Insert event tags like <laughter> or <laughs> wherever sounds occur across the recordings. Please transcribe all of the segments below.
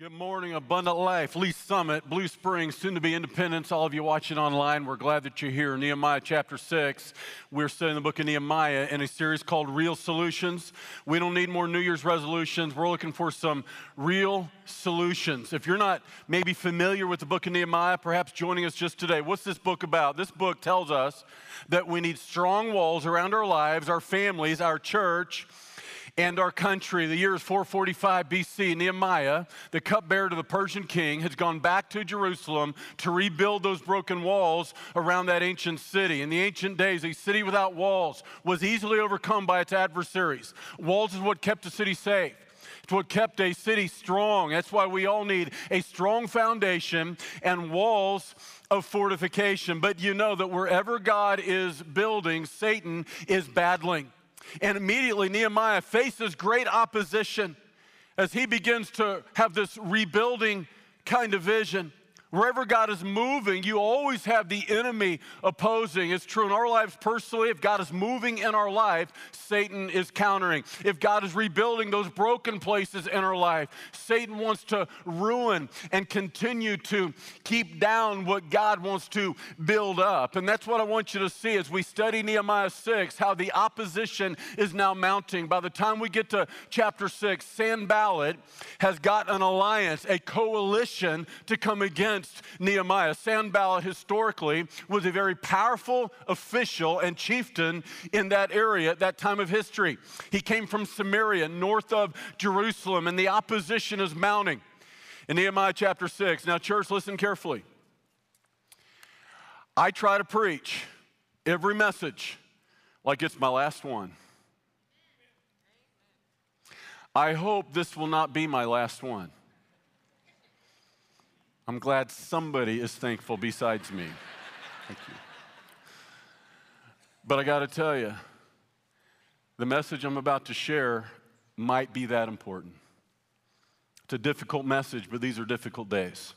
Good morning, Abundant Life, Lee's Summit, Blue Springs, soon to be Independence. All of you watching online, we're glad that you're here. Nehemiah chapter 6. We're studying the book of Nehemiah in a series called Real Solutions. We don't need more New Year's resolutions. We're looking for some real solutions. If you're not maybe familiar with the book of Nehemiah, perhaps joining us just today, what's this book about? This book tells us that we need strong walls around our lives, our families, our church and our country. The year is 445 BC. Nehemiah, the cupbearer to the Persian king, has gone back to Jerusalem to rebuild those broken walls around that ancient city. In the ancient days, a city without walls was easily overcome by its adversaries. Walls is what kept the city safe. It's what kept a city strong. That's why we all need a strong foundation and walls of fortification. But you know that wherever God is building, Satan is battling. And immediately Nehemiah faces great opposition as he begins to have this rebuilding kind of vision. Wherever God is moving, you always have the enemy opposing. It's true in our lives personally. If God is moving in our life, Satan is countering. If God is rebuilding those broken places in our life, Satan wants to ruin and continue to keep down what God wants to build up. And that's what I want you to see as we study Nehemiah 6, how the opposition is now mounting. By the time we get to chapter 6, Sanballat has got an alliance, a coalition to come against against Nehemiah. Sanballat historically was a very powerful official and chieftain in that area at that time of history. He came from Samaria, north of Jerusalem, and the opposition is mounting. In Nehemiah chapter 6. Now, church, listen carefully. I try to preach every message like it's my last one. I hope this will not be my last one. I'm glad somebody is thankful besides me. Thank you. But I got to tell you, the message I'm about to share might be that important. It's a difficult message, but these are difficult days.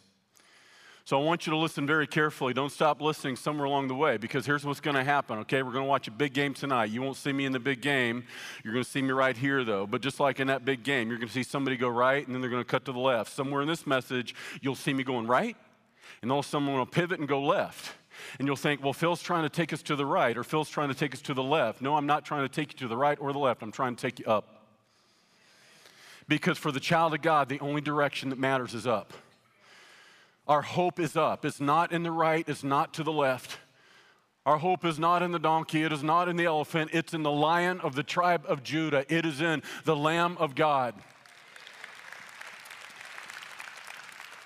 So I want you to listen very carefully. Don't stop listening somewhere along the way because here's what's going to happen, okay? We're going to watch a big game tonight. You won't see me in the big game. You're going to see me right here, though. But just like in that big game, you're going to see somebody go right and then they're going to cut to the left. Somewhere in this message, you'll see me going right and a sudden, will pivot and go left. And you'll think, well, Phil's trying to take us to the right or Phil's trying to take us to the left. No, I'm not trying to take you to the right or the left. I'm trying to take you up. Because for the child of God, the only direction that matters is up. Our hope is up. It's not in the right, it's not to the left. Our hope is not in the donkey, it is not in the elephant, it's in the lion of the tribe of Judah. It is in the Lamb of God.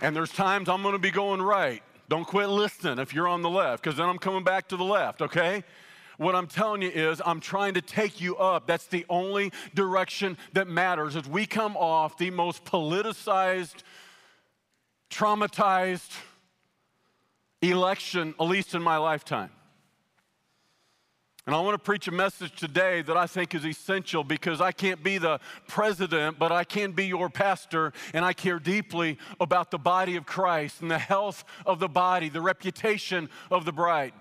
And there's times I'm gonna be going right. Don't quit listening if you're on the left, because then I'm coming back to the left, okay? What I'm telling you is, I'm trying to take you up. That's the only direction that matters as we come off the most politicized traumatized election, at least in my lifetime. And I want to preach a message today that I think is essential because I can't be the president, but I can be your pastor, and I care deeply about the body of Christ and the health of the body, the reputation of the bride.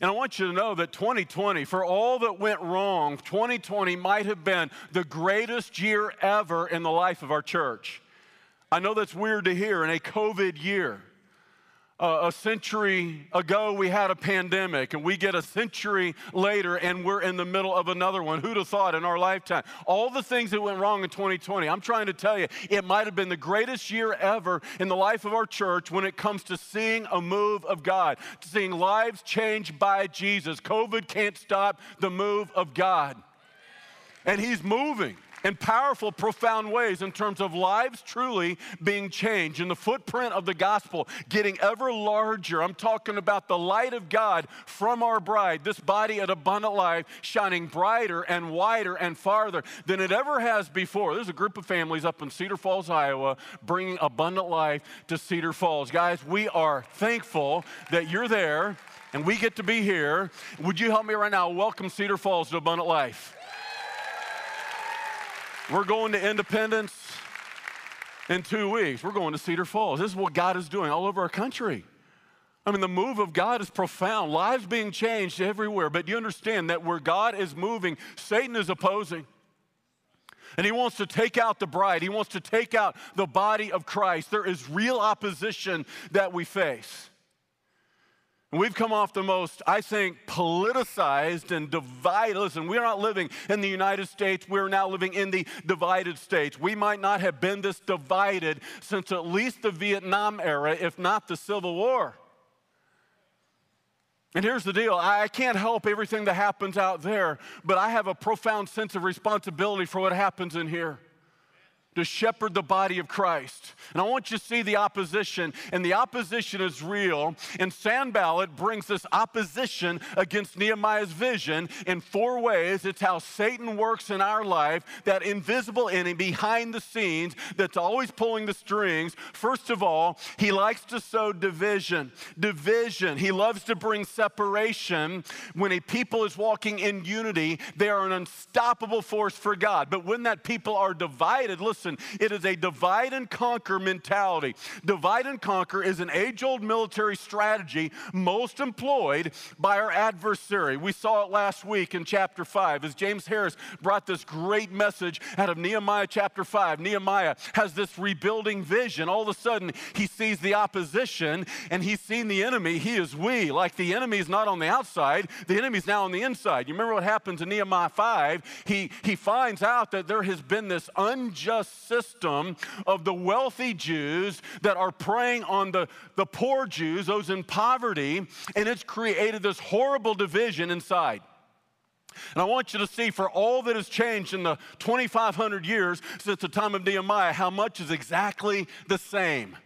And I want you to know that 2020, for all that went wrong, 2020 might have been the greatest year ever in the life of our church. I know that's weird to hear in a COVID year. Uh, a century ago, we had a pandemic, and we get a century later, and we're in the middle of another one. Who'd have thought in our lifetime? All the things that went wrong in 2020, I'm trying to tell you, it might have been the greatest year ever in the life of our church when it comes to seeing a move of God, seeing lives changed by Jesus. COVID can't stop the move of God, and He's moving in powerful, profound ways in terms of lives truly being changed and the footprint of the gospel getting ever larger. I'm talking about the light of God from our bride, this body at abundant life, shining brighter and wider and farther than it ever has before. There's a group of families up in Cedar Falls, Iowa, bringing abundant life to Cedar Falls. Guys, we are thankful that you're there and we get to be here. Would you help me right now? Welcome Cedar Falls to Abundant Life. We're going to Independence in two weeks. We're going to Cedar Falls. This is what God is doing all over our country. I mean, the move of God is profound. Lives being changed everywhere. But you understand that where God is moving, Satan is opposing. And he wants to take out the bride. He wants to take out the body of Christ. There is real opposition that we face. We've come off the most, I think, politicized and divided. Listen, we're not living in the United States. We're now living in the divided states. We might not have been this divided since at least the Vietnam era, if not the Civil War. And here's the deal I can't help everything that happens out there, but I have a profound sense of responsibility for what happens in here to shepherd the body of Christ. And I want you to see the opposition, and the opposition is real. And Sanballat brings this opposition against Nehemiah's vision in four ways. It's how Satan works in our life, that invisible enemy behind the scenes that's always pulling the strings. First of all, he likes to sow division. Division. He loves to bring separation. When a people is walking in unity, they are an unstoppable force for God. But when that people are divided, listen, It is a divide and conquer mentality. Divide and conquer is an age old military strategy most employed by our adversary. We saw it last week in chapter 5 as James Harris brought this great message out of Nehemiah chapter 5. Nehemiah has this rebuilding vision. All of a sudden, he sees the opposition and he's seen the enemy. He is we. Like the enemy is not on the outside, the enemy is now on the inside. You remember what happens in Nehemiah 5? He, he finds out that there has been this unjust system of the wealthy Jews that are preying on the, the poor Jews, those in poverty, and it's created this horrible division inside. And I want you to see for all that has changed in the 2,500 years since the time of Nehemiah, how much is exactly the same.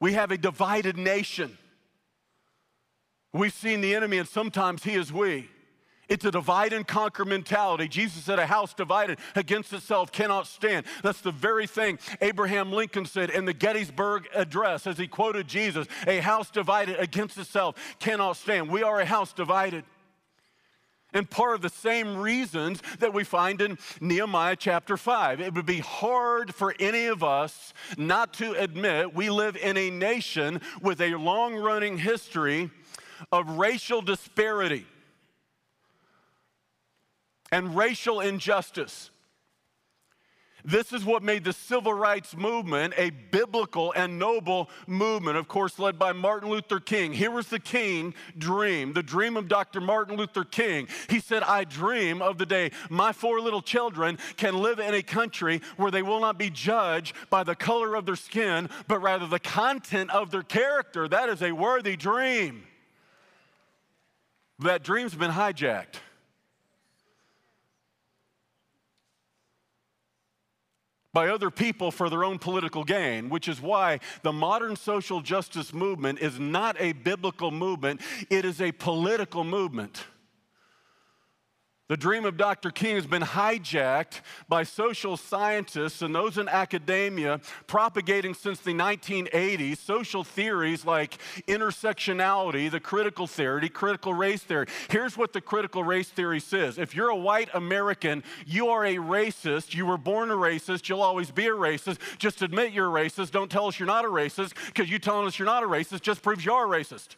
We have a divided nation. We've seen the enemy, and sometimes he is we. It's a divide and conquer mentality. Jesus said, A house divided against itself cannot stand. That's the very thing Abraham Lincoln said in the Gettysburg Address as he quoted Jesus A house divided against itself cannot stand. We are a house divided. And part of the same reasons that we find in Nehemiah chapter 5. It would be hard for any of us not to admit we live in a nation with a long running history of racial disparity and racial injustice. This is what made the civil rights movement a biblical and noble movement, of course, led by Martin Luther King. Here was the King dream, the dream of Dr. Martin Luther King. He said, I dream of the day my four little children can live in a country where they will not be judged by the color of their skin, but rather the content of their character. That is a worthy dream. That dream's been hijacked. By other people for their own political gain, which is why the modern social justice movement is not a biblical movement, it is a political movement. The dream of Dr. King has been hijacked by social scientists and those in academia propagating since the 1980s social theories like intersectionality, the critical theory, critical race theory. Here's what the critical race theory says if you're a white American, you are a racist. You were born a racist. You'll always be a racist. Just admit you're a racist. Don't tell us you're not a racist because you telling us you're not a racist just proves you're a racist.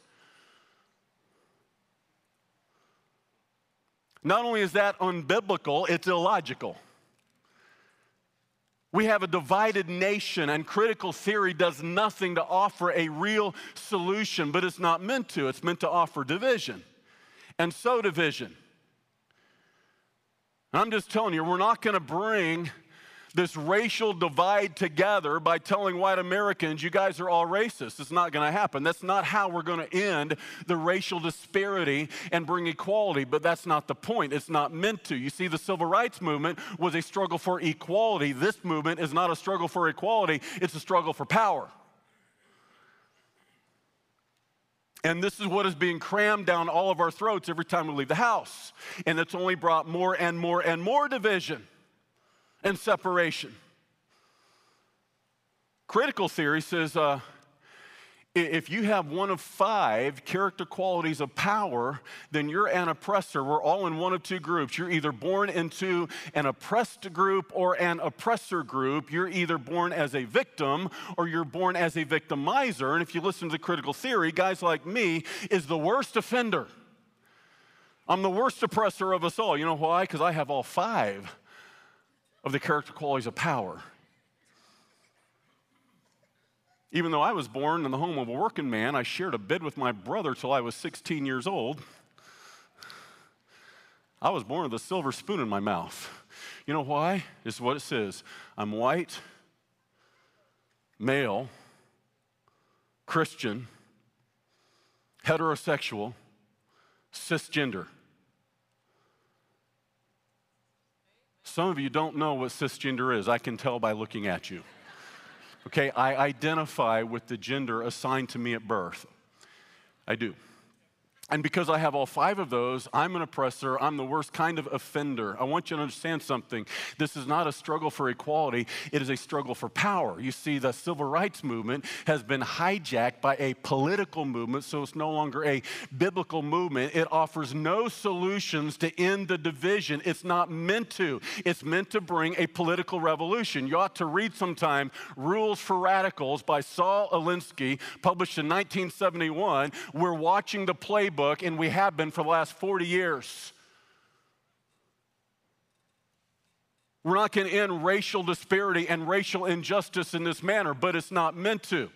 Not only is that unbiblical, it's illogical. We have a divided nation, and critical theory does nothing to offer a real solution, but it's not meant to. It's meant to offer division. And so, division. I'm just telling you, we're not going to bring this racial divide together by telling white Americans, you guys are all racist. It's not going to happen. That's not how we're going to end the racial disparity and bring equality, but that's not the point. It's not meant to. You see, the civil rights movement was a struggle for equality. This movement is not a struggle for equality, it's a struggle for power. And this is what is being crammed down all of our throats every time we leave the house. And it's only brought more and more and more division and separation. Critical theory says uh, if you have one of five character qualities of power, then you're an oppressor. We're all in one of two groups. You're either born into an oppressed group or an oppressor group. You're either born as a victim or you're born as a victimizer. And if you listen to the critical theory, guys like me is the worst offender. I'm the worst oppressor of us all. You know why? Because I have all five of the character qualities of power. Even though I was born in the home of a working man, I shared a bed with my brother till I was 16 years old. I was born with a silver spoon in my mouth. You know why? This is what it says I'm white, male, Christian, heterosexual, cisgender. Some of you don't know what cisgender is. I can tell by looking at you. Okay, I identify with the gender assigned to me at birth. I do. And because I have all five of those, I'm an oppressor. I'm the worst kind of offender. I want you to understand something. This is not a struggle for equality, it is a struggle for power. You see, the civil rights movement has been hijacked by a political movement, so it's no longer a biblical movement. It offers no solutions to end the division. It's not meant to, it's meant to bring a political revolution. You ought to read sometime Rules for Radicals by Saul Alinsky, published in 1971. We're watching the playbook book, and we have been for the last 40 years. We're not going to end racial disparity and racial injustice in this manner, but it's not meant to.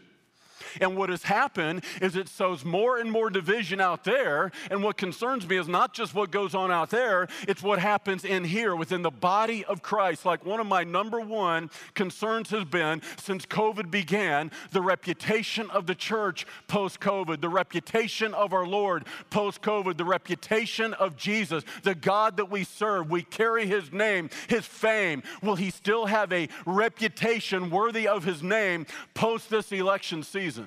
And what has happened is it sows more and more division out there. And what concerns me is not just what goes on out there, it's what happens in here within the body of Christ. Like one of my number one concerns has been since COVID began the reputation of the church post COVID, the reputation of our Lord post COVID, the reputation of Jesus, the God that we serve. We carry his name, his fame. Will he still have a reputation worthy of his name post this election season?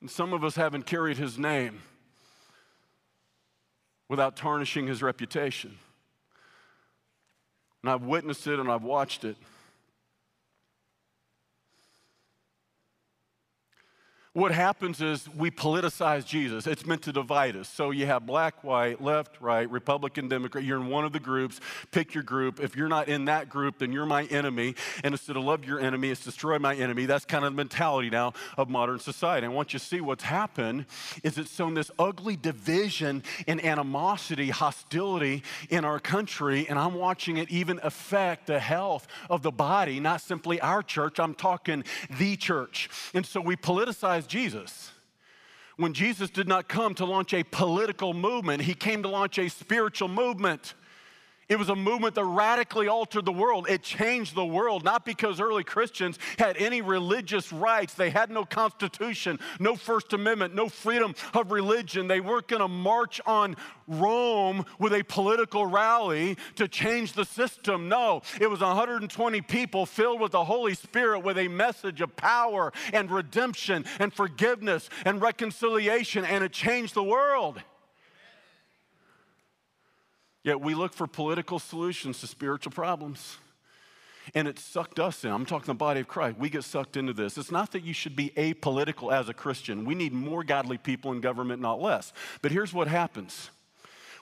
And some of us haven't carried his name without tarnishing his reputation. And I've witnessed it and I've watched it. What happens is we politicize Jesus. It's meant to divide us. So you have black, white, left, right, Republican, Democrat. You're in one of the groups. Pick your group. If you're not in that group, then you're my enemy. And instead of love your enemy, it's destroy my enemy. That's kind of the mentality now of modern society. I want you to see what's happened is it's sown this ugly division and animosity, hostility in our country. And I'm watching it even affect the health of the body, not simply our church. I'm talking the church. And so we politicize Jesus. When Jesus did not come to launch a political movement, he came to launch a spiritual movement. It was a movement that radically altered the world. It changed the world, not because early Christians had any religious rights. They had no constitution, no First Amendment, no freedom of religion. They weren't going to march on Rome with a political rally to change the system. No, it was 120 people filled with the Holy Spirit with a message of power and redemption and forgiveness and reconciliation, and it changed the world. Yet we look for political solutions to spiritual problems. And it sucked us in. I'm talking the body of Christ. We get sucked into this. It's not that you should be apolitical as a Christian. We need more godly people in government, not less. But here's what happens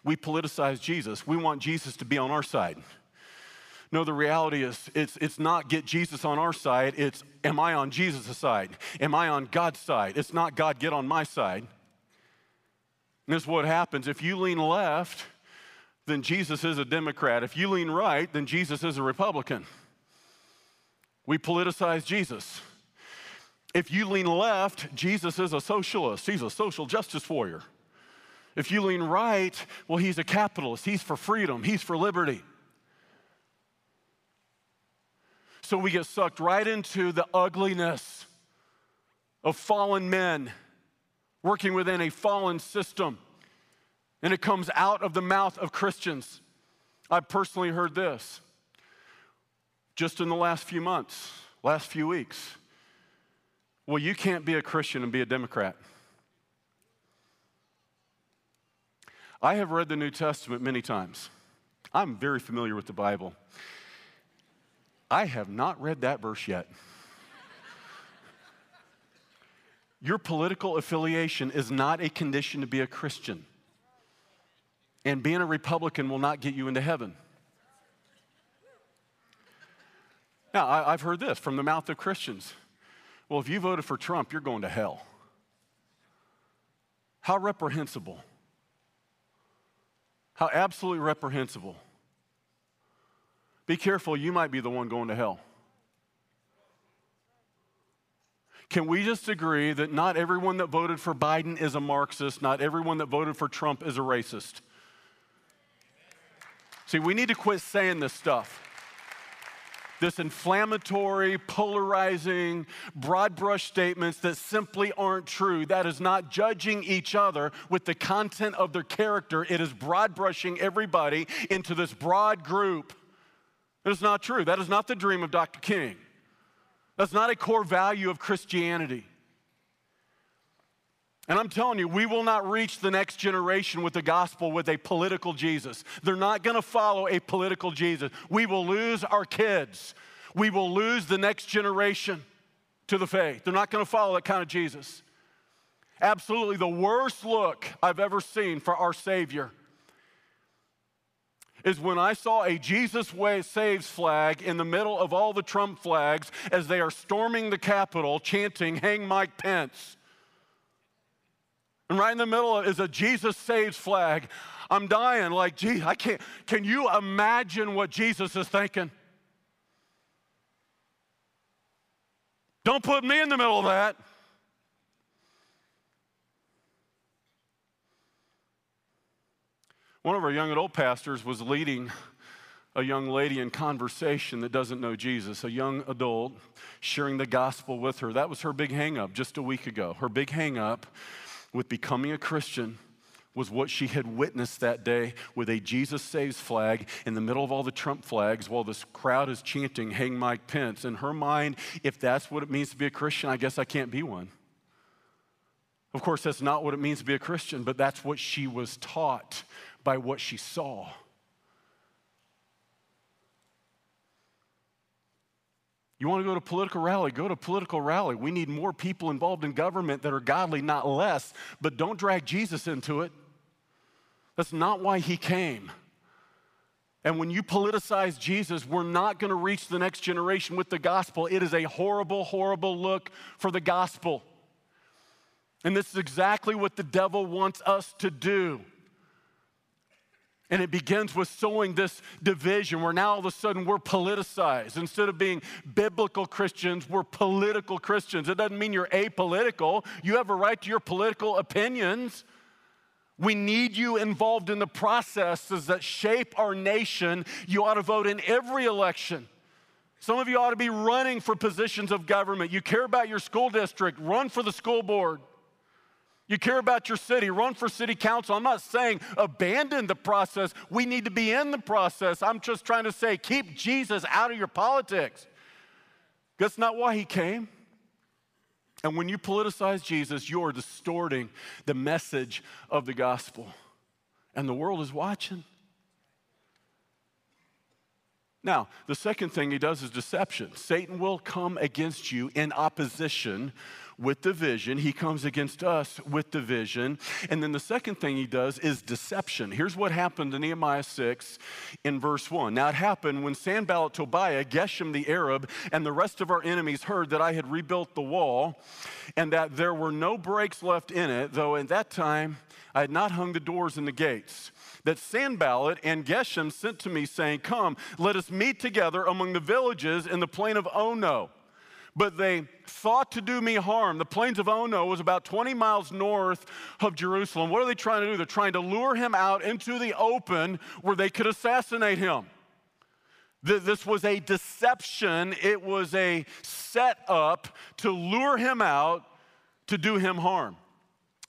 we politicize Jesus. We want Jesus to be on our side. No, the reality is it's, it's not get Jesus on our side, it's am I on Jesus' side? Am I on God's side? It's not God get on my side. And this is what happens. If you lean left, then Jesus is a Democrat. If you lean right, then Jesus is a Republican. We politicize Jesus. If you lean left, Jesus is a socialist. He's a social justice warrior. If you lean right, well, he's a capitalist. He's for freedom, he's for liberty. So we get sucked right into the ugliness of fallen men working within a fallen system. And it comes out of the mouth of Christians. I've personally heard this just in the last few months, last few weeks. Well, you can't be a Christian and be a Democrat. I have read the New Testament many times. I'm very familiar with the Bible. I have not read that verse yet. Your political affiliation is not a condition to be a Christian. And being a Republican will not get you into heaven. Now, I, have heard this from the mouth of Christians. Well, if you voted for Trump, you're going to hell. How reprehensible. How absolutely reprehensible. be careful, you might be the one going to hell. Can we just agree that not everyone that voted for Biden is a Marxist, not everyone that voted for Trump is a racist? See, we need to quit saying this stuff. This inflammatory, polarizing, broad brush statements that simply aren't true. That is not judging each other with the content of their character. It is broad brushing everybody into this broad group. That is not true. That is not the dream of Dr. King. That's not a core value of Christianity. And I'm telling you, we will not reach the next generation with the gospel with a political Jesus. They're not going to follow a political Jesus. We will lose our kids. We will lose the next generation to the faith. They're not going to follow that kind of Jesus. Absolutely the worst look I've ever seen for our Savior is when I saw a Jesus Saves flag in the middle of all the Trump flags as they are storming the Capitol chanting, Hang Mike Pence. And right in the middle is a Jesus Saves flag. I'm dying like, gee, I can't. Can you imagine what Jesus is thinking? Don't put me in the middle of that. One of our young adult pastors was leading a young lady in conversation that doesn't know Jesus, a young adult sharing the gospel with her. That was her big hangup just a week ago. Her big hangup with becoming a Christian was what she had witnessed that day with a Jesus Saves flag in the middle of all the Trump flags while this crowd is chanting, Hang Mike Pence. In her mind, if that's what it means to be a Christian, I guess I can't be one. Of course, that's not what it means to be a Christian, but that's what she was taught by what she saw. You want to go to a political rally? Go to a political rally. We need more people involved in government that are godly, not less, but don't drag Jesus into it. That's not why he came. And when you politicize Jesus, we're not going to reach the next generation with the gospel. It is a horrible, horrible look for the gospel. And this is exactly what the devil wants us to do. And it begins with sowing this division where now all of a sudden we're politicized. Instead of being biblical Christians, we're political Christians. It doesn't mean you're apolitical, you have a right to your political opinions. We need you involved in the processes that shape our nation. You ought to vote in every election. Some of you ought to be running for positions of government. You care about your school district, run for the school board. You care about your city, run for city council. I'm not saying abandon the process. We need to be in the process. I'm just trying to say keep Jesus out of your politics. That's not why he came. And when you politicize Jesus, you're distorting the message of the gospel. And the world is watching. Now, the second thing he does is deception. Satan will come against you in opposition with division. He comes against us with division. And then the second thing he does is deception. Here's what happened in Nehemiah 6 in verse 1. Now it happened when Sanballat, Tobiah, Geshem the Arab, and the rest of our enemies heard that I had rebuilt the wall and that there were no breaks left in it, though at that time I had not hung the doors and the gates that Sanballat and Geshem sent to me, saying, Come, let us meet together among the villages in the plain of Ono but they thought to do me harm. The plains of Ono was about 20 miles north of Jerusalem. What are they trying to do? They're trying to lure him out into the open where they could assassinate him. This was a deception, it was a setup to lure him out to do him harm.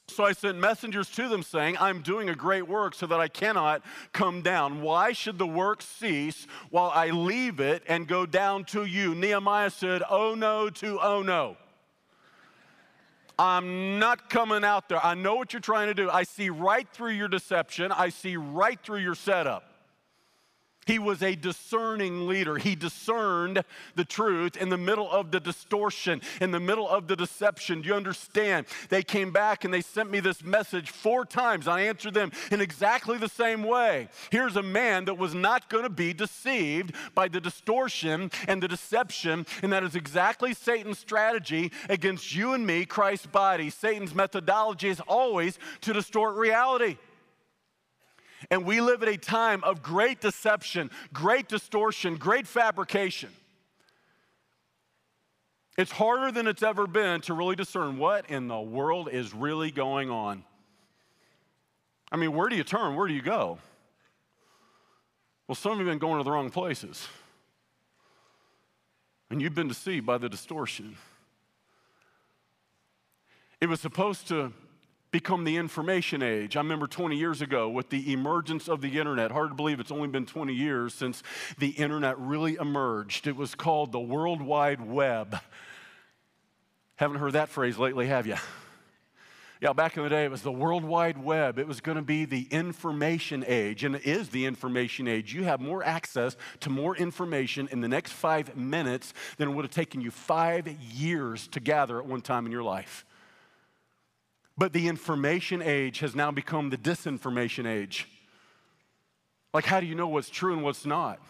So I sent messengers to them saying, I'm doing a great work so that I cannot come down. Why should the work cease while I leave it and go down to you? Nehemiah said, Oh no, to oh no. I'm not coming out there. I know what you're trying to do. I see right through your deception, I see right through your setup. He was a discerning leader. He discerned the truth in the middle of the distortion, in the middle of the deception. Do you understand? They came back and they sent me this message four times. I answered them in exactly the same way. Here's a man that was not going to be deceived by the distortion and the deception, and that is exactly Satan's strategy against you and me, Christ's body. Satan's methodology is always to distort reality. And we live at a time of great deception, great distortion, great fabrication. It's harder than it's ever been to really discern what in the world is really going on. I mean, where do you turn? Where do you go? Well, some of you have been going to the wrong places. And you've been deceived by the distortion. It was supposed to become the information age. I remember 20 years ago with the emergence of the internet. Hard to believe it's only been 20 years since the internet really emerged. It was called the World Wide Web. Haven't heard that phrase lately, have you? Yeah, back in the day, it was the World Wide Web. It was going to be the information age, and it is the information age. You have more access to more information in the next five minutes than it would have taken you five years to gather at one time in your life. But the information age has now become the disinformation age. Like, how do you know what's true and what's not?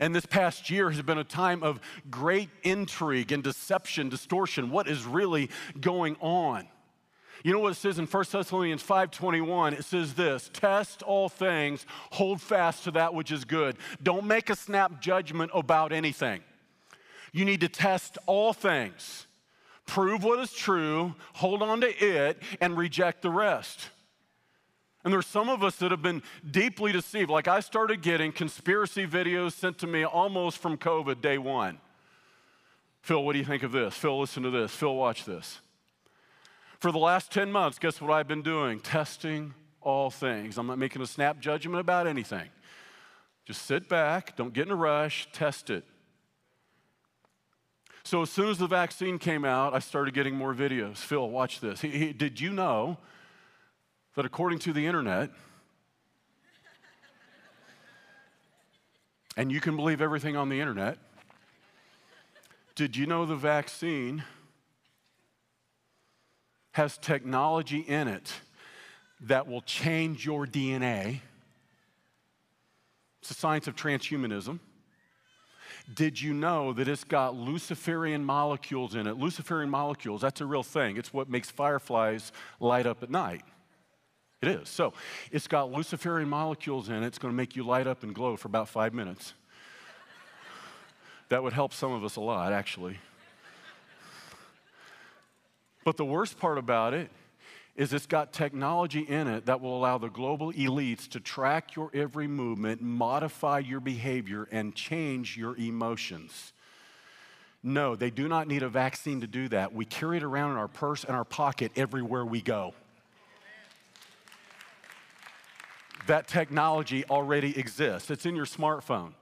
And this past year has been a time of great intrigue and deception, distortion. What is really going on? You know what it says in 1 Thessalonians 5:21? It says this, test all things, hold fast to that which is good. Don't make a snap judgment about anything. You need to test all things. Prove what is true, hold on to it, and reject the rest. And there's some of us that have been deeply deceived. Like I started getting conspiracy videos sent to me almost from COVID day one. Phil, what do you think of this? Phil, listen to this. Phil, watch this. For the last 10 months, guess what I've been doing? Testing all things. I'm not making a snap judgment about anything. Just sit back, don't get in a rush, test it. So as soon as the vaccine came out, I started getting more videos. Phil, watch this. He, he, did you know that according to the internet, and you can believe everything on the internet, did you know the vaccine has technology in it that will change your DNA? It's the science of transhumanism. Did you know that it's got Luciferian molecules in it? Luciferian molecules, that's a real thing. It's what makes fireflies light up at night. It is. So it's got Luciferian molecules in it. It's going to make you light up and glow for about five minutes. that would help some of us a lot, actually. But the worst part about it is it's got technology in it that will allow the global elites to track your every movement, modify your behavior, and change your emotions. No, they do not need a vaccine to do that. We carry it around in our purse and our pocket everywhere we go. that technology already exists. It's in your smartphone.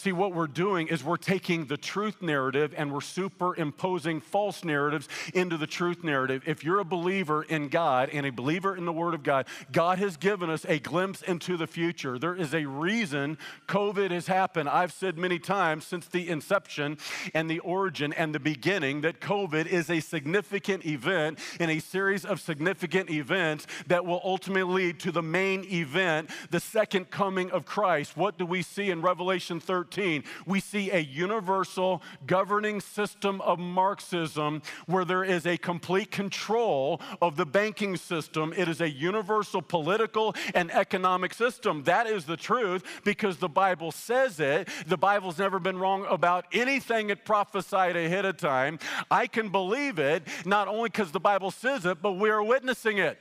See, what we're doing is we're taking the truth narrative and we're superimposing false narratives into the truth narrative. If you're a believer in God and a believer in the Word of God, God has given us a glimpse into the future. There is a reason COVID has happened. I've said many times since the inception and the origin and the beginning that COVID is a significant event in a series of significant events that will ultimately lead to the main event, the second coming of Christ. What do we see in Revelation 13? 13, we see a universal governing system of Marxism where there is a complete control of the banking system. It is a universal political and economic system. That is the truth because the Bible says it. The Bible's never been wrong about anything it prophesied ahead of time. I can believe it not only because the Bible says it, but we are witnessing it.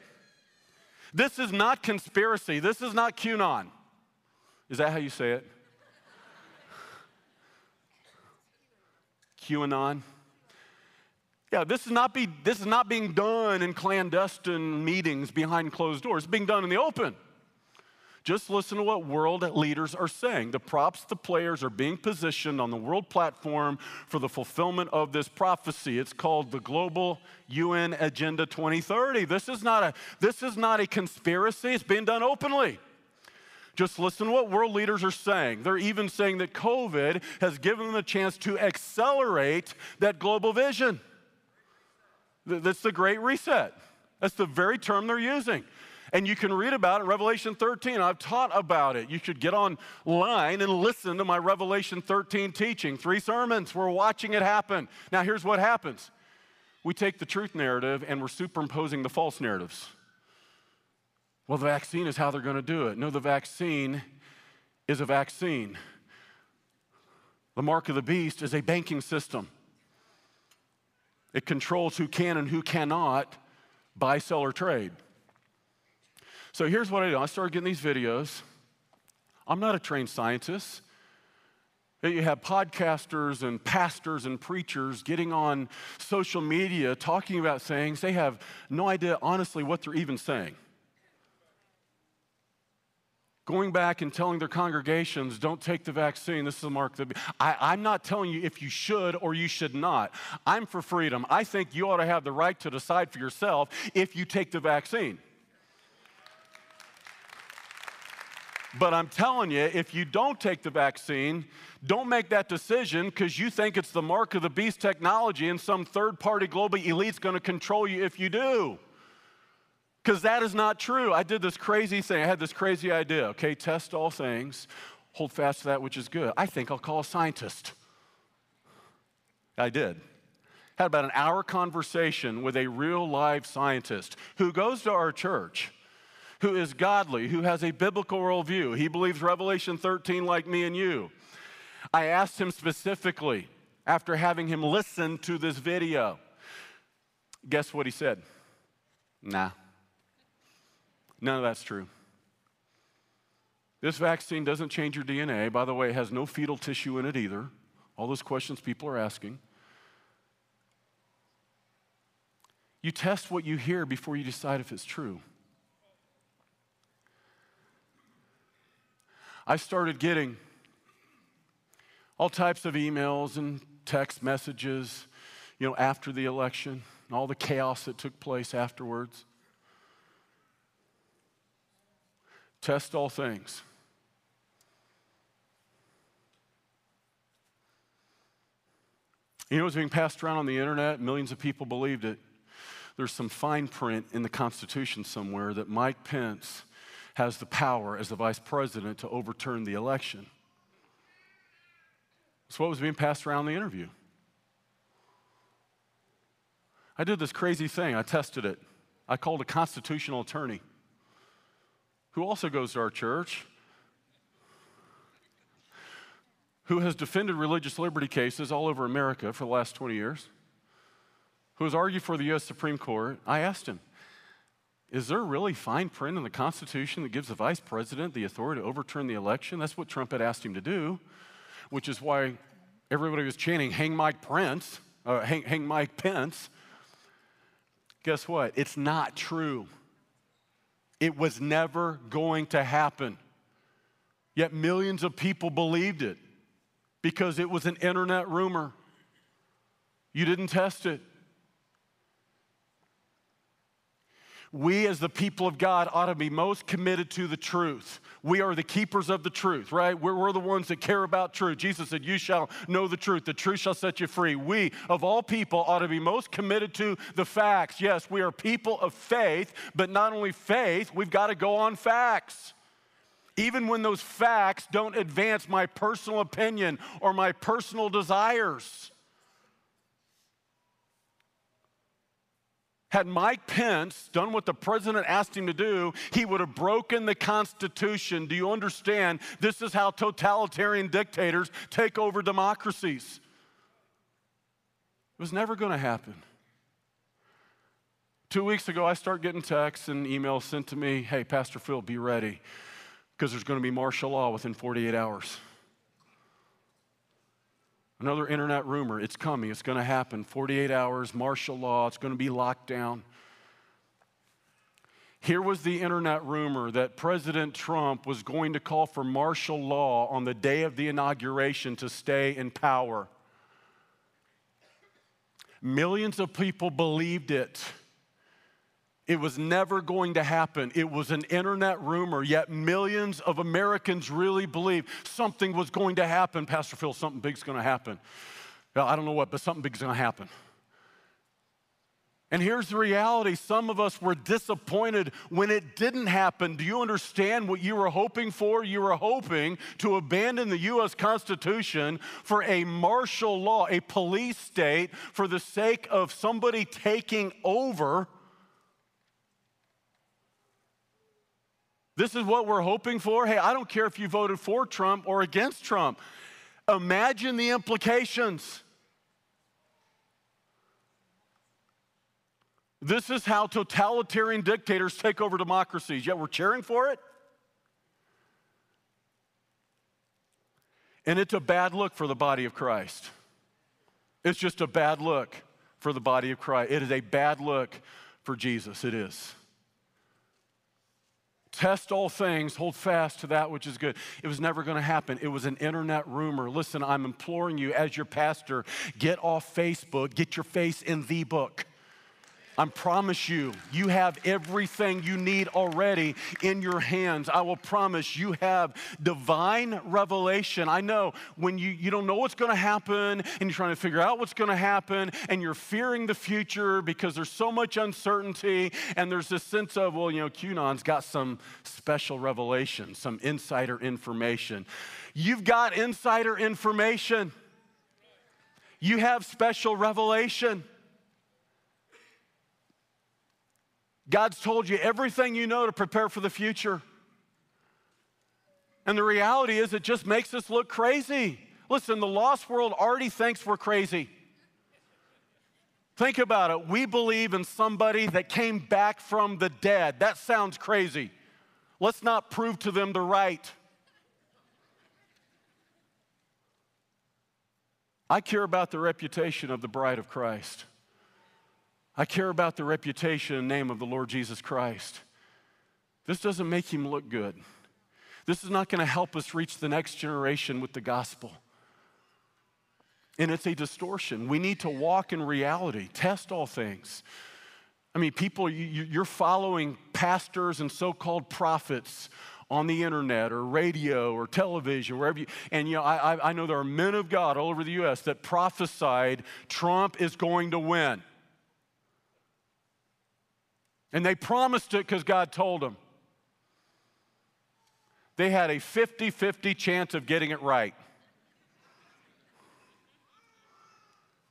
This is not conspiracy. This is not QAnon. Is that how you say it? QAnon. Yeah, this is not, be, this is not being done in clandestine meetings behind closed doors. It's being done in the open. Just listen to what world leaders are saying. The props, the players are being positioned on the world platform for the fulfillment of this prophecy. It's called the Global UN Agenda 2030. This is not a, this is not a conspiracy, it's being done openly. Just listen to what world leaders are saying. They're even saying that COVID has given them a chance to accelerate that global vision. That's the Great Reset. That's the very term they're using. And you can read about it in Revelation 13. I've taught about it. You should get online and listen to my Revelation 13 teaching. Three sermons. We're watching it happen. Now, here's what happens we take the truth narrative and we're superimposing the false narratives. Well, the vaccine is how they're going to do it. No, the vaccine is a vaccine. The mark of the beast is a banking system. It controls who can and who cannot buy, sell, or trade. So here's what I do I started getting these videos. I'm not a trained scientist. You have podcasters and pastors and preachers getting on social media talking about things they have no idea, honestly, what they're even saying. Going back and telling their congregations, don't take the vaccine. This is a mark that I, am not telling you if you should or you should not. I'm for freedom. I think you ought to have the right to decide for yourself if you take the vaccine. But I'm telling you, if you don't take the vaccine, don't make that decision because you think it's the mark of the beast technology and some third party global elite's going to control you if you do. Because that is not true. I did this crazy thing. I had this crazy idea. Okay, test all things, hold fast to that which is good. I think I'll call a scientist. I did. Had about an hour conversation with a real live scientist who goes to our church who is godly, who has a biblical worldview. He believes Revelation 13 like me and you. I asked him specifically after having him listen to this video. Guess what he said? Nah. None of that's true. This vaccine doesn't change your DNA. By the way, it has no fetal tissue in it either. All those questions people are asking. You test what you hear before you decide if it's true. I started getting all types of emails and text messages, you know, after the election, and all the chaos that took place afterwards. Test all things. You know, it was being passed around on the internet, millions of people believed it. There's some fine print in the Constitution somewhere that Mike Pence has the power as the vice president to overturn the election. That's what was being passed around the interview. I did this crazy thing. I tested it. I called a constitutional attorney who also goes to our church, who has defended religious liberty cases all over America for the last 20 years, who has argued for the U.S. Supreme Court. I asked him, is there really fine print in the Constitution that gives the vice president the authority to overturn the election? That's what Trump had asked him to do, which is why everybody was chanting, hang Mike Pence, uh, hang, hang Mike Pence. Guess what? It's not true. It was never going to happen. Yet millions of people believed it because it was an internet rumor. You didn't test it. We as the people of God ought to be most committed to the truth. We are the keepers of the truth, right? We're, we're, the ones that care about truth. Jesus said, You shall know the truth. The truth shall set you free. We, of all people, ought to be most committed to the facts. Yes, we are people of faith, but not only faith, we've got to go on facts. Even when those facts don't advance my personal opinion or my personal desires. Had Mike Pence done what the president asked him to do, he would have broken the Constitution. Do you understand? This is how totalitarian dictators take over democracies. It was never going to happen. Two weeks ago, I start getting texts and emails sent to me hey, Pastor Phil, be ready, because there's going to be martial law within 48 hours. Another internet rumor it's coming, it's going to happen. 48 hours, martial law, it's going to be locked down. Here was the internet rumor that President Trump was going to call for martial law on the day of the inauguration to stay in power. Millions of people believed it. It was never going to happen. It was an internet rumor, yet millions of Americans really believe something was going to happen. Pastor Phil, something big's going to happen. Well, I don't know what, but something big's going to happen. And here's the reality some of us were disappointed when it didn't happen. Do you understand what you were hoping for? You were hoping to abandon the U.S. Constitution for a martial law, a police state, for the sake of somebody taking over This is what we're hoping for. Hey, I don't care if you voted for Trump or against Trump. Imagine the implications. This is how totalitarian dictators take over democracies, yet we're cheering for it. And it's a bad look for the body of Christ. It's just a bad look for the body of Christ. It is a bad look for Jesus. It is. Test all things, hold fast to that which is good. It was never going to happen. It was an internet rumor. Listen, I'm imploring you as your pastor, get off Facebook, get your face in the book. I promise you, you have everything you need already in your hands. I will promise you have divine revelation. I know when you, you don't know what's going to happen and you're trying to figure out what's going to happen and you're fearing the future because there's so much uncertainty and there's this sense of, well, you know, QAnon's got some special revelation, some insider information. You've got insider information, you have special revelation. God's told you everything you know to prepare for the future. And the reality is, it just makes us look crazy. Listen, the lost world already thinks we're crazy. Think about it. We believe in somebody that came back from the dead. That sounds crazy. Let's not prove to them the right. I care about the reputation of the bride of Christ. I care about the reputation and name of the Lord Jesus Christ. This doesn't make him look good. This is not going to help us reach the next generation with the gospel. And it's a distortion. We need to walk in reality, test all things. I mean, people, you're following pastors and so called prophets on the internet or radio or television, wherever you, and you know, I, I know there are men of God all over the U.S. that prophesied Trump is going to win. And they promised it because God told them. They had a 50 50 chance of getting it right.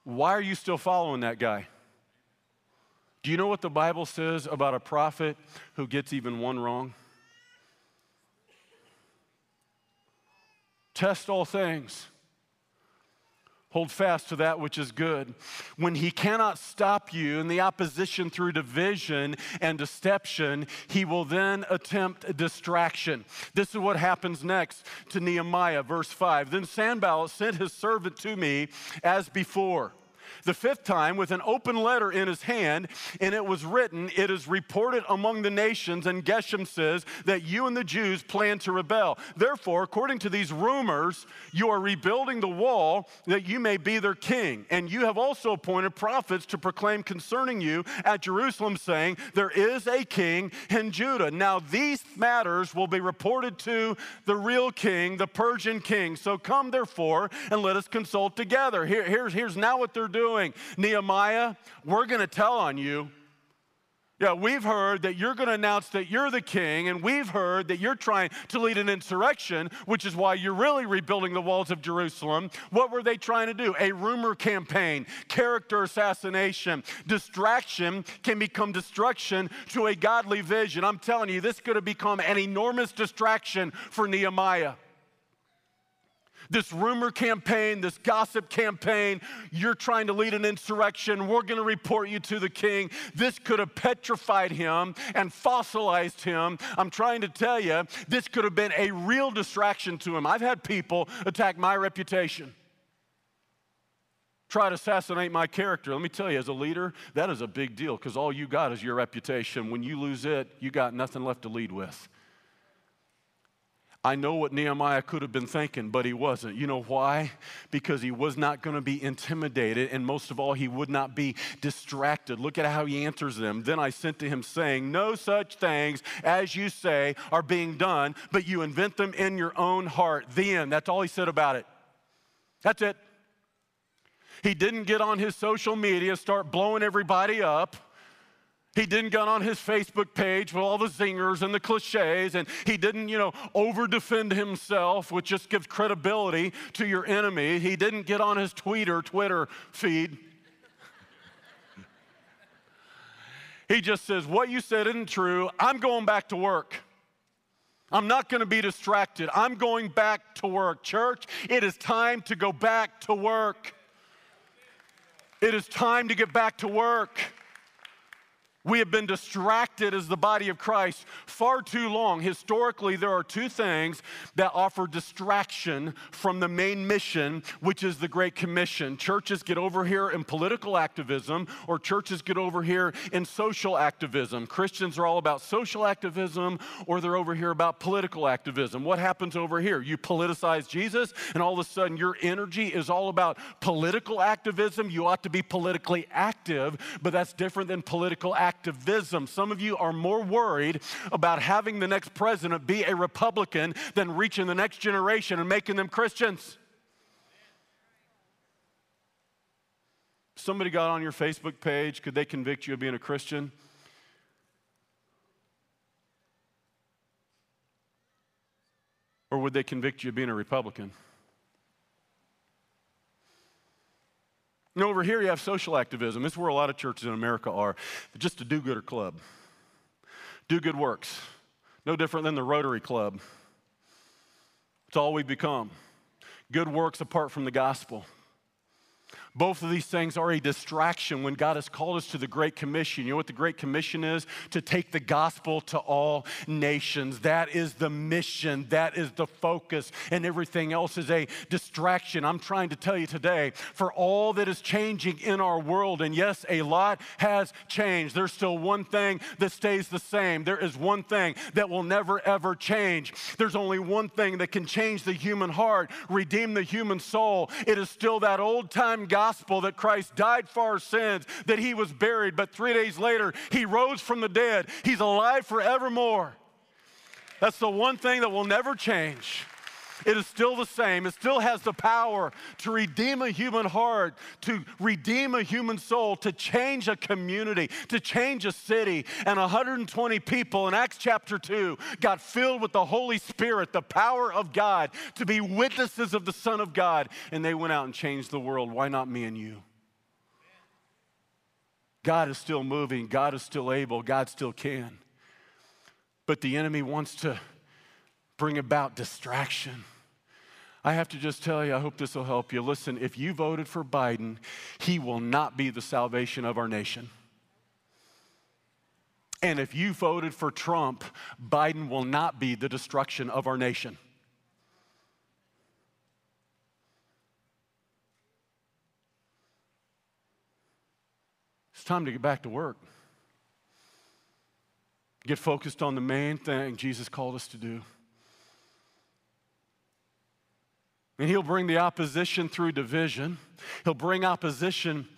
Why are you still following that guy? Do you know what the Bible says about a prophet who gets even one wrong? Test all things. Hold fast to that which is good. When he cannot stop you in the opposition through division and deception, he will then attempt distraction. This is what happens next to Nehemiah, verse 5. Then Sanballat sent his servant to me as before the fifth time with an open letter in his hand, and it was written, It is reported among the nations, and Geshem says that you and the Jews plan to rebel. Therefore, according to these rumors, you are rebuilding the wall that you may be their king. And you have also appointed prophets to proclaim concerning you at Jerusalem, saying, There is a king in Judah. Now, these matters will be reported to the real king, the Persian king. So come, therefore, and let us consult together. Here, here's, here's now what they're doing doing? Nehemiah, we're going to tell on you. Yeah, we've heard that you're going to announce that you're the king, and we've heard that you're trying to lead an insurrection, which is why you're really rebuilding the walls of Jerusalem. What were they trying to do? A rumor campaign, character assassination. Distraction can become destruction to a godly vision. I'm telling you, this could have become an enormous distraction for Nehemiah this rumor campaign, this gossip campaign. You're trying to lead an insurrection. We're going to report you to the king. This could have petrified him and fossilized him. I'm trying to tell you, this could have been a real distraction to him. I've had people attack my reputation. Try to assassinate my character. Let me tell you, as a leader, that is a big deal because all you got is your reputation. When you lose it, you got nothing left to lead with. I know what Nehemiah could have been thinking, but he wasn't. You know why? Because he was not going to be intimidated, and most of all, he would not be distracted. Look at how he answers them. Then I sent to him, saying, No such things as you say are being done, but you invent them in your own heart. The end. That's all he said about it. That's it. He didn't get on his social media, start blowing everybody up. He didn't get on his Facebook page with all the zingers and the cliches, and he didn't, you know, over defend himself, which just gives credibility to your enemy. He didn't get on his Twitter, Twitter feed. he just says, What you said isn't true. I'm going back to work. I'm not going to be distracted. I'm going back to work. Church, it is time to go back to work. It is time to get back to work. We have been distracted as the body of Christ far too long. Historically, there are two things that offer distraction from the main mission, which is the Great Commission. Churches get over here in political activism, or churches get over here in social activism. Christians are all about social activism, or they're over here about political activism. What happens over here? You politicize Jesus, and all of a sudden your energy is all about political activism. You ought to be politically active, but that's different than political activism activism. Some of you are more worried about having the next president be a Republican than reaching the next generation and making them Christians. Somebody got on your Facebook page, could they convict you of being a Christian? Or would they convict you of being a Republican? And over here, you have social activism. This is where a lot of churches in America are. just a do gooder club. Do good works. No different than the Rotary Club. It's all we've become. Good works apart from the gospel. Both of these things are a distraction when God has called us to the Great Commission. You know what the Great Commission is? To take the gospel to all nations. That is the mission, that is the focus, and everything else is a distraction. I'm trying to tell you today for all that is changing in our world, and yes, a lot has changed. There's still one thing that stays the same. There is one thing that will never ever change. There's only one thing that can change the human heart, redeem the human soul. It is still that old time gospel gospel that Christ died for our sins, that he was buried, but three days later, he rose from the dead. He's alive forevermore. That's the one thing that will never change. It is still the same. It still has the power to redeem a human heart, to redeem a human soul, to change a community, to change a city. And 120 people in Acts chapter 2 got filled with the Holy Spirit, the power of God, to be witnesses of the Son of God. And they went out and changed the world. Why not me and you? God is still moving, God is still able, God still can. But the enemy wants to bring about distraction. I have to just tell you, I hope this will help you. Listen, if you voted for Biden, he will not be the salvation of our nation. And if you voted for Trump, Biden will not be the destruction of our nation. It's time to get back to work. Get focused on the main thing Jesus called us to do. And he'll bring the opposition through division. He'll bring opposition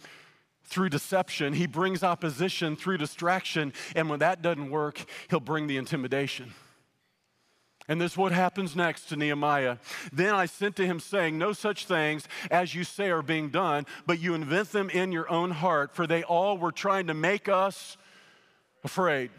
through deception. He brings opposition through distraction. And when that doesn't work, he'll bring the intimidation. And this is what happens next to Nehemiah. Then I sent to him, saying, No such things as you say are being done, but you invent them in your own heart, for they all were trying to make us afraid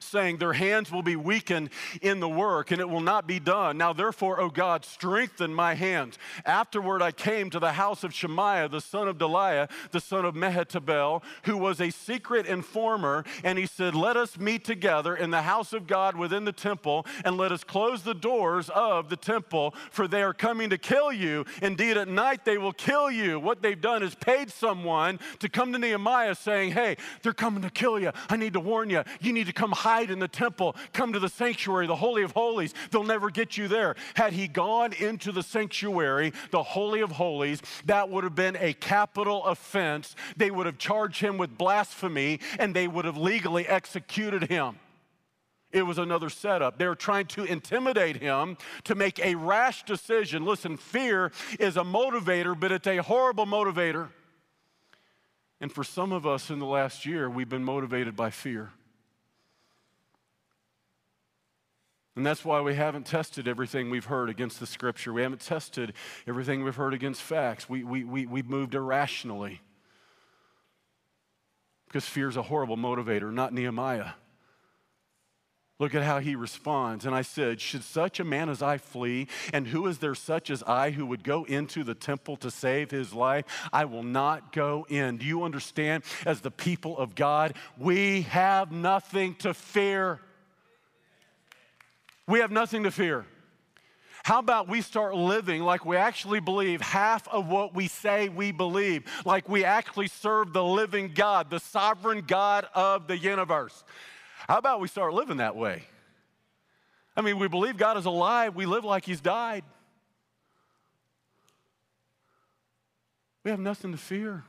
saying, Their hands will be weakened in the work, and it will not be done. Now, therefore, O God, strengthen my hands. Afterward, I came to the house of Shemaiah, the son of Delaiah, the son of Mehetabel, who was a secret informer, and he said, Let us meet together in the house of God within the temple, and let us close the doors of the temple, for they are coming to kill you. Indeed, at night they will kill you. What they've done is paid someone to come to Nehemiah saying, Hey, they're coming to kill you. I need to warn you. You need to come hide in the temple, come to the sanctuary, the Holy of Holies. They'll never get you there. Had he gone into the sanctuary, the Holy of Holies, that would have been a capital offense. They would have charged him with blasphemy and they would have legally executed him. It was another setup. They were trying to intimidate him to make a rash decision. Listen, fear is a motivator, but it's a horrible motivator. And for some of us in the last year, we've been motivated by fear. And that's why we haven't tested everything we've heard against the scripture. We haven't tested everything we've heard against facts. We, we, we, we've moved irrationally. Because fear is a horrible motivator, not Nehemiah. Look at how he responds. And I said, Should such a man as I flee? And who is there such as I who would go into the temple to save his life? I will not go in. Do you understand? As the people of God, we have nothing to fear. We have nothing to fear. How about we start living like we actually believe half of what we say we believe, like we actually serve the living God, the sovereign God of the universe? How about we start living that way? I mean, we believe God is alive, we live like He's died. We have nothing to fear.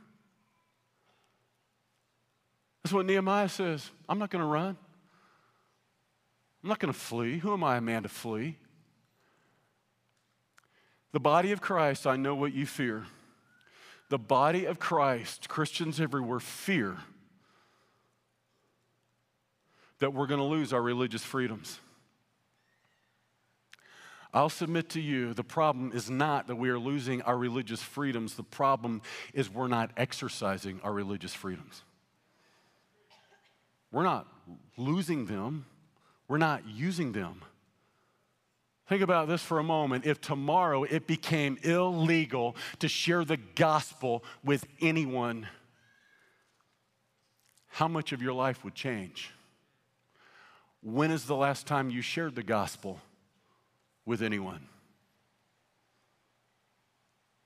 That's what Nehemiah says. I'm not going to run. I'm not going to flee. Who am I, a man to flee? The body of Christ, I know what you fear. The body of Christ, Christians everywhere fear that we're going to lose our religious freedoms. I'll submit to you the problem is not that we are losing our religious freedoms, the problem is we're not exercising our religious freedoms. We're not losing them, we're not using them. Think about this for a moment. If tomorrow it became illegal to share the gospel with anyone, how much of your life would change? When is the last time you shared the gospel with anyone?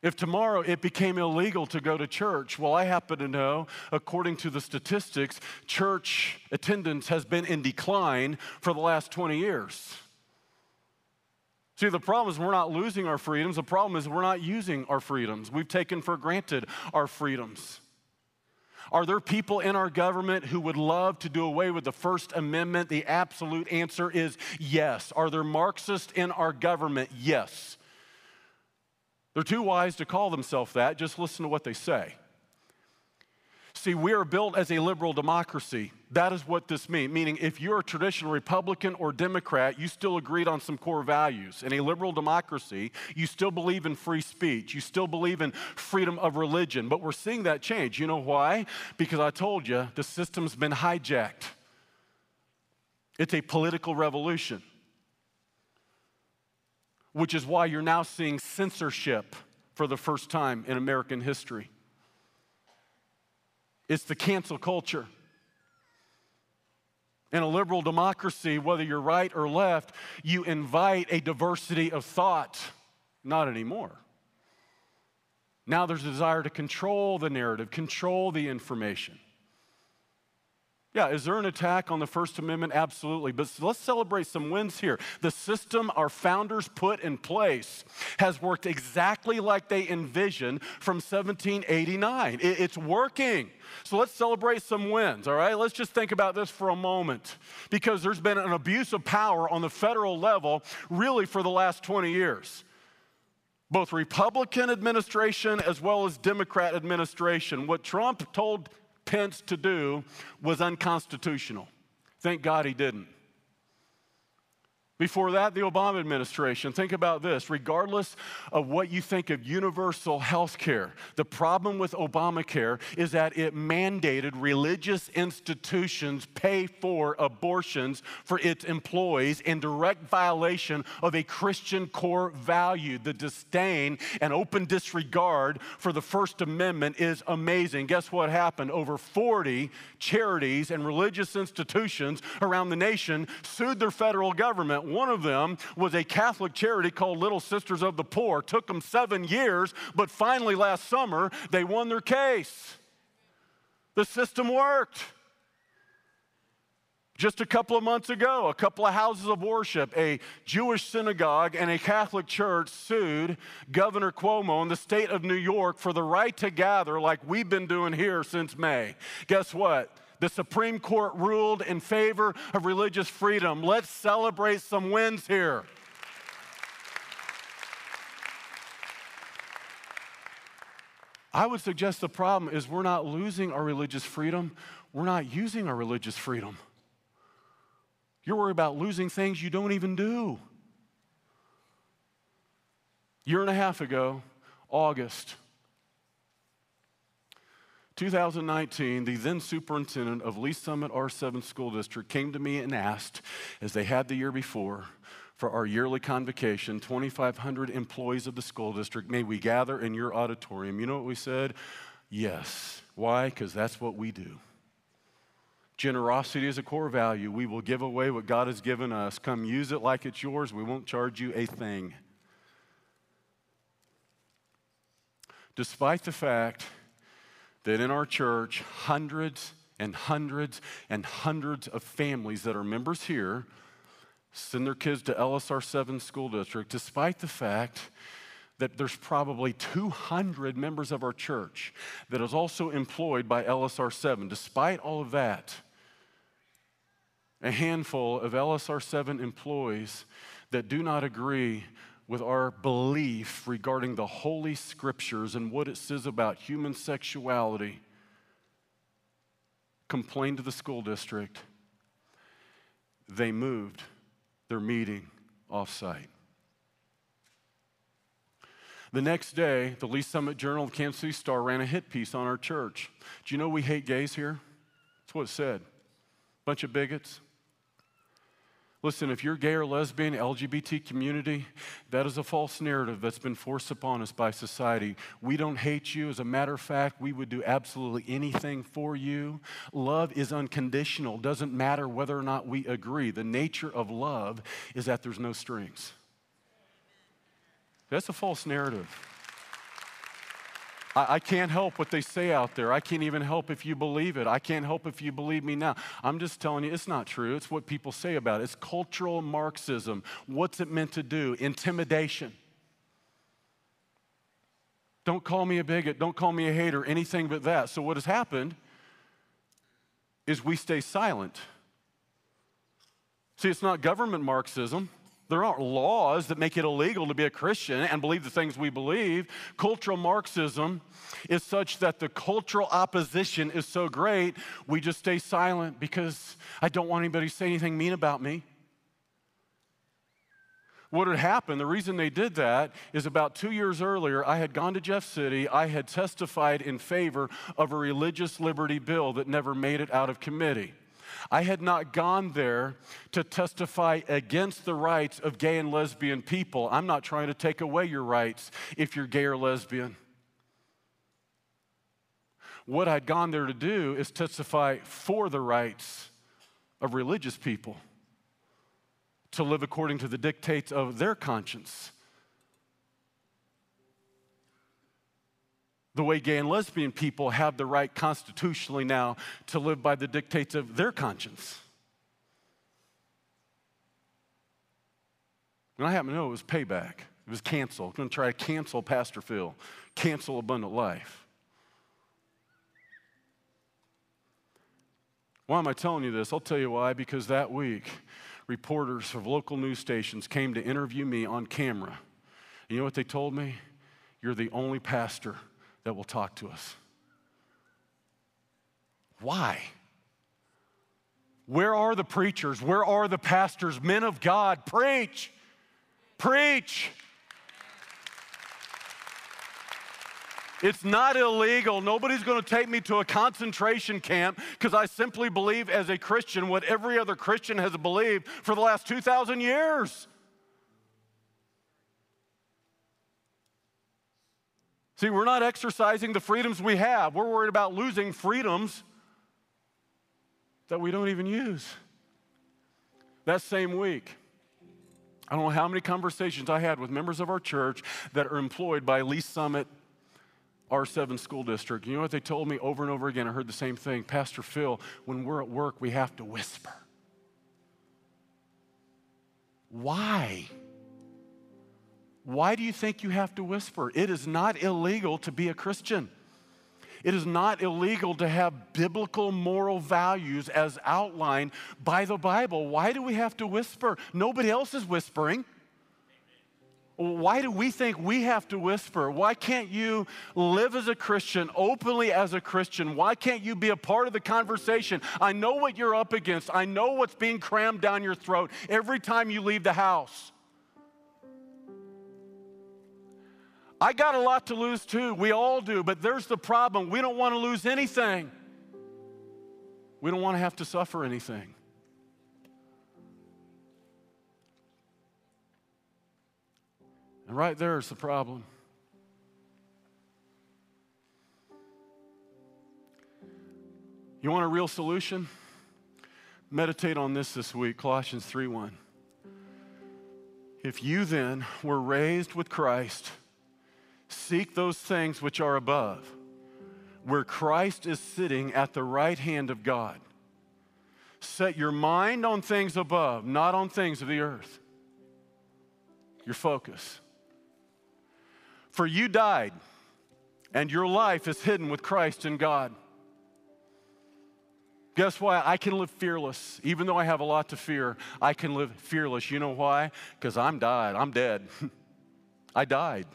If tomorrow it became illegal to go to church, well, I happen to know, according to the statistics, church attendance has been in decline for the last 20 years. See, the problem is we're not losing our freedoms. The problem is we're not using our freedoms. We've taken for granted our freedoms. Are there people in our government who would love to do away with the First Amendment? The absolute answer is yes. Are there Marxists in our government? Yes. They're too wise to call themselves that. Just listen to what they say. See, we are built as a liberal democracy. That is what this means. Meaning, if you're a traditional Republican or Democrat, you still agreed on some core values. In a liberal democracy, you still believe in free speech. You still believe in freedom of religion. But we're seeing that change. You know why? Because I told you the system's been hijacked. It's a political revolution which is why you're now seeing censorship for the first time in American history. It's the cancel culture. In a liberal democracy, whether you're right or left, you invite a diversity of thought. Not anymore. Now there's a desire to control the narrative, control the information. Yeah, is there an attack on the First Amendment? Absolutely. But let's celebrate some wins here. The system our founders put in place has worked exactly like they envisioned from 1789. It's working. So let's celebrate some wins, all right? Let's just think about this for a moment because there's been an abuse of power on the federal level really for the last 20 years both Republican administration as well as Democrat administration. What Trump told Pence to do was unconstitutional. Thank God he didn't. Before that, the Obama administration. Think about this regardless of what you think of universal health care, the problem with Obamacare is that it mandated religious institutions pay for abortions for its employees in direct violation of a Christian core value. The disdain and open disregard for the First Amendment is amazing. Guess what happened? Over 40 charities and religious institutions around the nation sued their federal government one of them was a Catholic charity called Little Sisters of the Poor. Took them seven years, but finally last summer they won their case. The system worked. Just a couple of months ago, a couple of houses of worship, a Jewish synagogue and a Catholic church sued Governor Cuomo in the state of New York for the right to gather like we've been doing here since May. Guess what? The Supreme Court ruled in favor of religious freedom. Let's celebrate some wins here. I would suggest the problem is we're not losing our religious freedom, we're not using our religious freedom. You're worried about losing things you don't even do. Year and a half ago, August, 2019, the then superintendent of Lee's Summit R7 School District came to me and asked, as they had the year before, for our yearly convocation, 2,500 employees of the school district, may we gather in your auditorium? You know what we said? Yes. Why? Because that's what we do. Generosity is a core value. We will give away what God has given us. Come use it like it's yours. We won't charge you a thing. Despite the fact that in our church, hundreds and hundreds and hundreds of families that are members here send their kids to LSR 7 school district, despite the fact that there's probably 200 members of our church that is also employed by LSR 7. Despite all of that, a handful of LSR 7 employees that do not agree with our belief regarding the Holy Scriptures and what it says about human sexuality complained to the school district. They moved their meeting offsite. The next day, the Lee's Summit Journal of Kansas City Star ran a hit piece on our church. Do you know we hate gays here? That's what it said. Bunch of bigots. Listen, if you're gay or lesbian, LGBT community, that is a false narrative that's been forced upon us by society. We don't hate you. As a matter of fact, we would do absolutely anything for you. Love is unconditional, doesn't matter whether or not we agree. The nature of love is that there's no strings. That's a false narrative. I, I, can't help what they say out there. I can't even help if you believe it. I can't help if you believe me now. I'm just telling you, it's not true. It's what people say about it. It's cultural Marxism. What's it meant to do? Intimidation. Don't call me a bigot. Don't call me a hater, anything but that. So, what has happened is we stay silent. See, it's not government Marxism. There aren't laws that make it illegal to be a Christian and believe the things we believe. Cultural Marxism is such that the cultural opposition is so great, we just stay silent because I don't want anybody to say anything mean about me. What had happened, the reason they did that is about two years earlier, I had gone to Jeff City. I had testified in favor of a religious liberty bill that never made it out of committee. I had not gone there to testify against the rights of gay and lesbian people. I'm not trying to take away your rights if you're gay or lesbian. What I'd gone there to do is testify for the rights of religious people to live according to the dictates of their conscience. The way gay and lesbian people have the right constitutionally now to live by the dictates of their conscience. And I happen to know it was payback. It was cancel. I'm going to try to cancel Pastor Phil, cancel Abundant Life. Why am I telling you this? I'll tell you why. Because that week, reporters of local news stations came to interview me on camera. You know what they told me? You're the only pastor that will talk to us. Why? Where are the preachers? Where are the pastors? Men of God, preach! Preach! It's not illegal. Nobody's going to take me to a concentration camp because I simply believe as a Christian what every other Christian has believed for the last 2,000 years. See, we're not exercising the freedoms we have. We're worried about losing freedoms that we don't even use. That same week, I don't know how many conversations I had with members of our church that are employed by Lee's Summit R7 school district. You know what they told me over and over again? I heard the same thing. Pastor Phil, when we're at work, we have to whisper. Why? Why do you think you have to whisper? It is not illegal to be a Christian. It is not illegal to have biblical moral values as outlined by the Bible. Why do we have to whisper? Nobody else is whispering. Why do we think we have to whisper? Why can't you live as a Christian, openly as a Christian? Why can't you be a part of the conversation? I know what you're up against. I know what's being crammed down your throat every time you leave the house. I got a lot to lose too. We all do, but there's the problem. We don't want to lose anything. We don't want to have to suffer anything. And right there is the problem. You want a real solution? Meditate on this this week, Colossians 3:1. If you then were raised with Christ, seek those things which are above, where Christ is sitting at the right hand of God. Set your mind on things above, not on things of the earth. Your focus. For you died, and your life is hidden with Christ in God. Guess why? I can live fearless. Even though I have a lot to fear, I can live fearless. You know why? Because I'm died. I'm dead. <laughs> I died.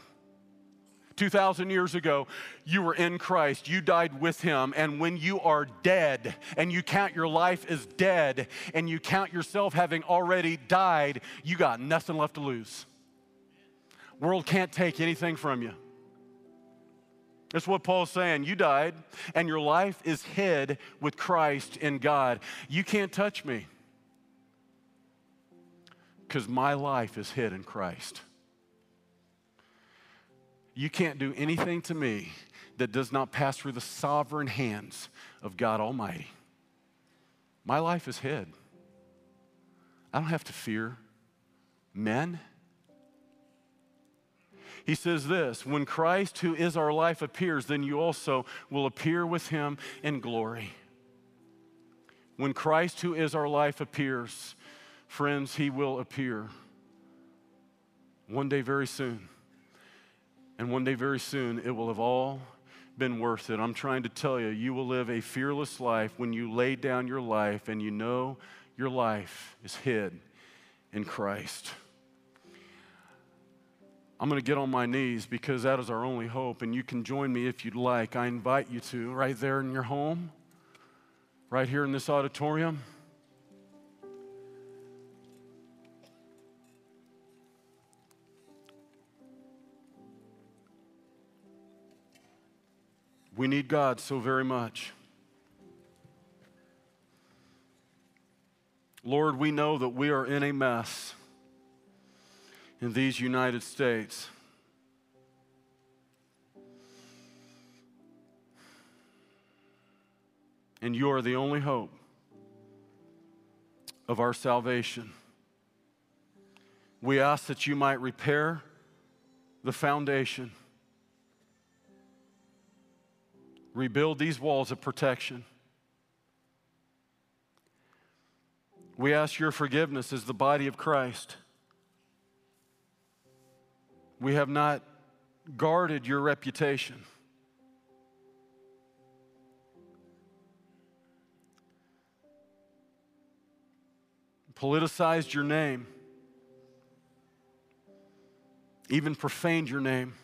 2,000 years ago, you were in Christ. You died with Him. And when you are dead and you count your life as dead and you count yourself having already died, you got nothing left to lose. World can't take anything from you. That's what Paul's saying. You died, and your life is hid with Christ in God. You can't touch me because my life is hid in Christ. You can't do anything to me that does not pass through the sovereign hands of God Almighty. My life is hid. I don't have to fear men. He says this When Christ, who is our life, appears, then you also will appear with him in glory. When Christ, who is our life, appears, friends, he will appear one day very soon. And one day very soon, it will have all been worth it. I'm trying to tell you, you will live a fearless life when you lay down your life and you know your life is hid in Christ. I'm going to get on my knees because that is our only hope. And you can join me if you'd like. I invite you to, right there in your home, right here in this auditorium. We need God so very much. Lord, we know that we are in a mess in these United States. And you are the only hope of our salvation. We ask that you might repair the foundation, rebuild these walls of protection. We ask your forgiveness as the body of Christ. We have not guarded your reputation. Politicized your name, even profaned your name.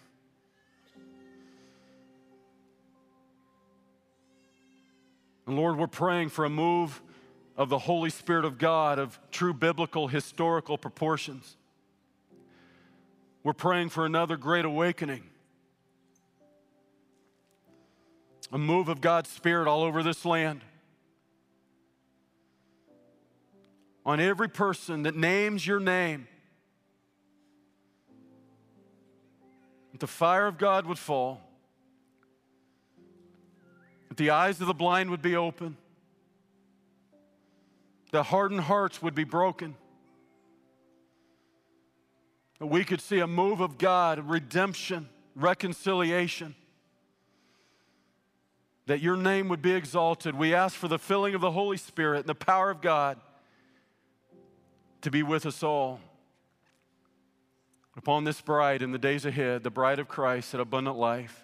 And Lord, we're praying for a move of the Holy Spirit of God of true biblical historical proportions. We're praying for another great awakening. A move of God's Spirit all over this land. On every person that names your name, that the fire of God would fall, that the eyes of the blind would be open, the hardened hearts would be broken that we could see a move of God, redemption, reconciliation, that your name would be exalted. We ask for the filling of the Holy Spirit and the power of God to be with us all. Upon this bride in the days ahead, the bride of Christ at abundant life.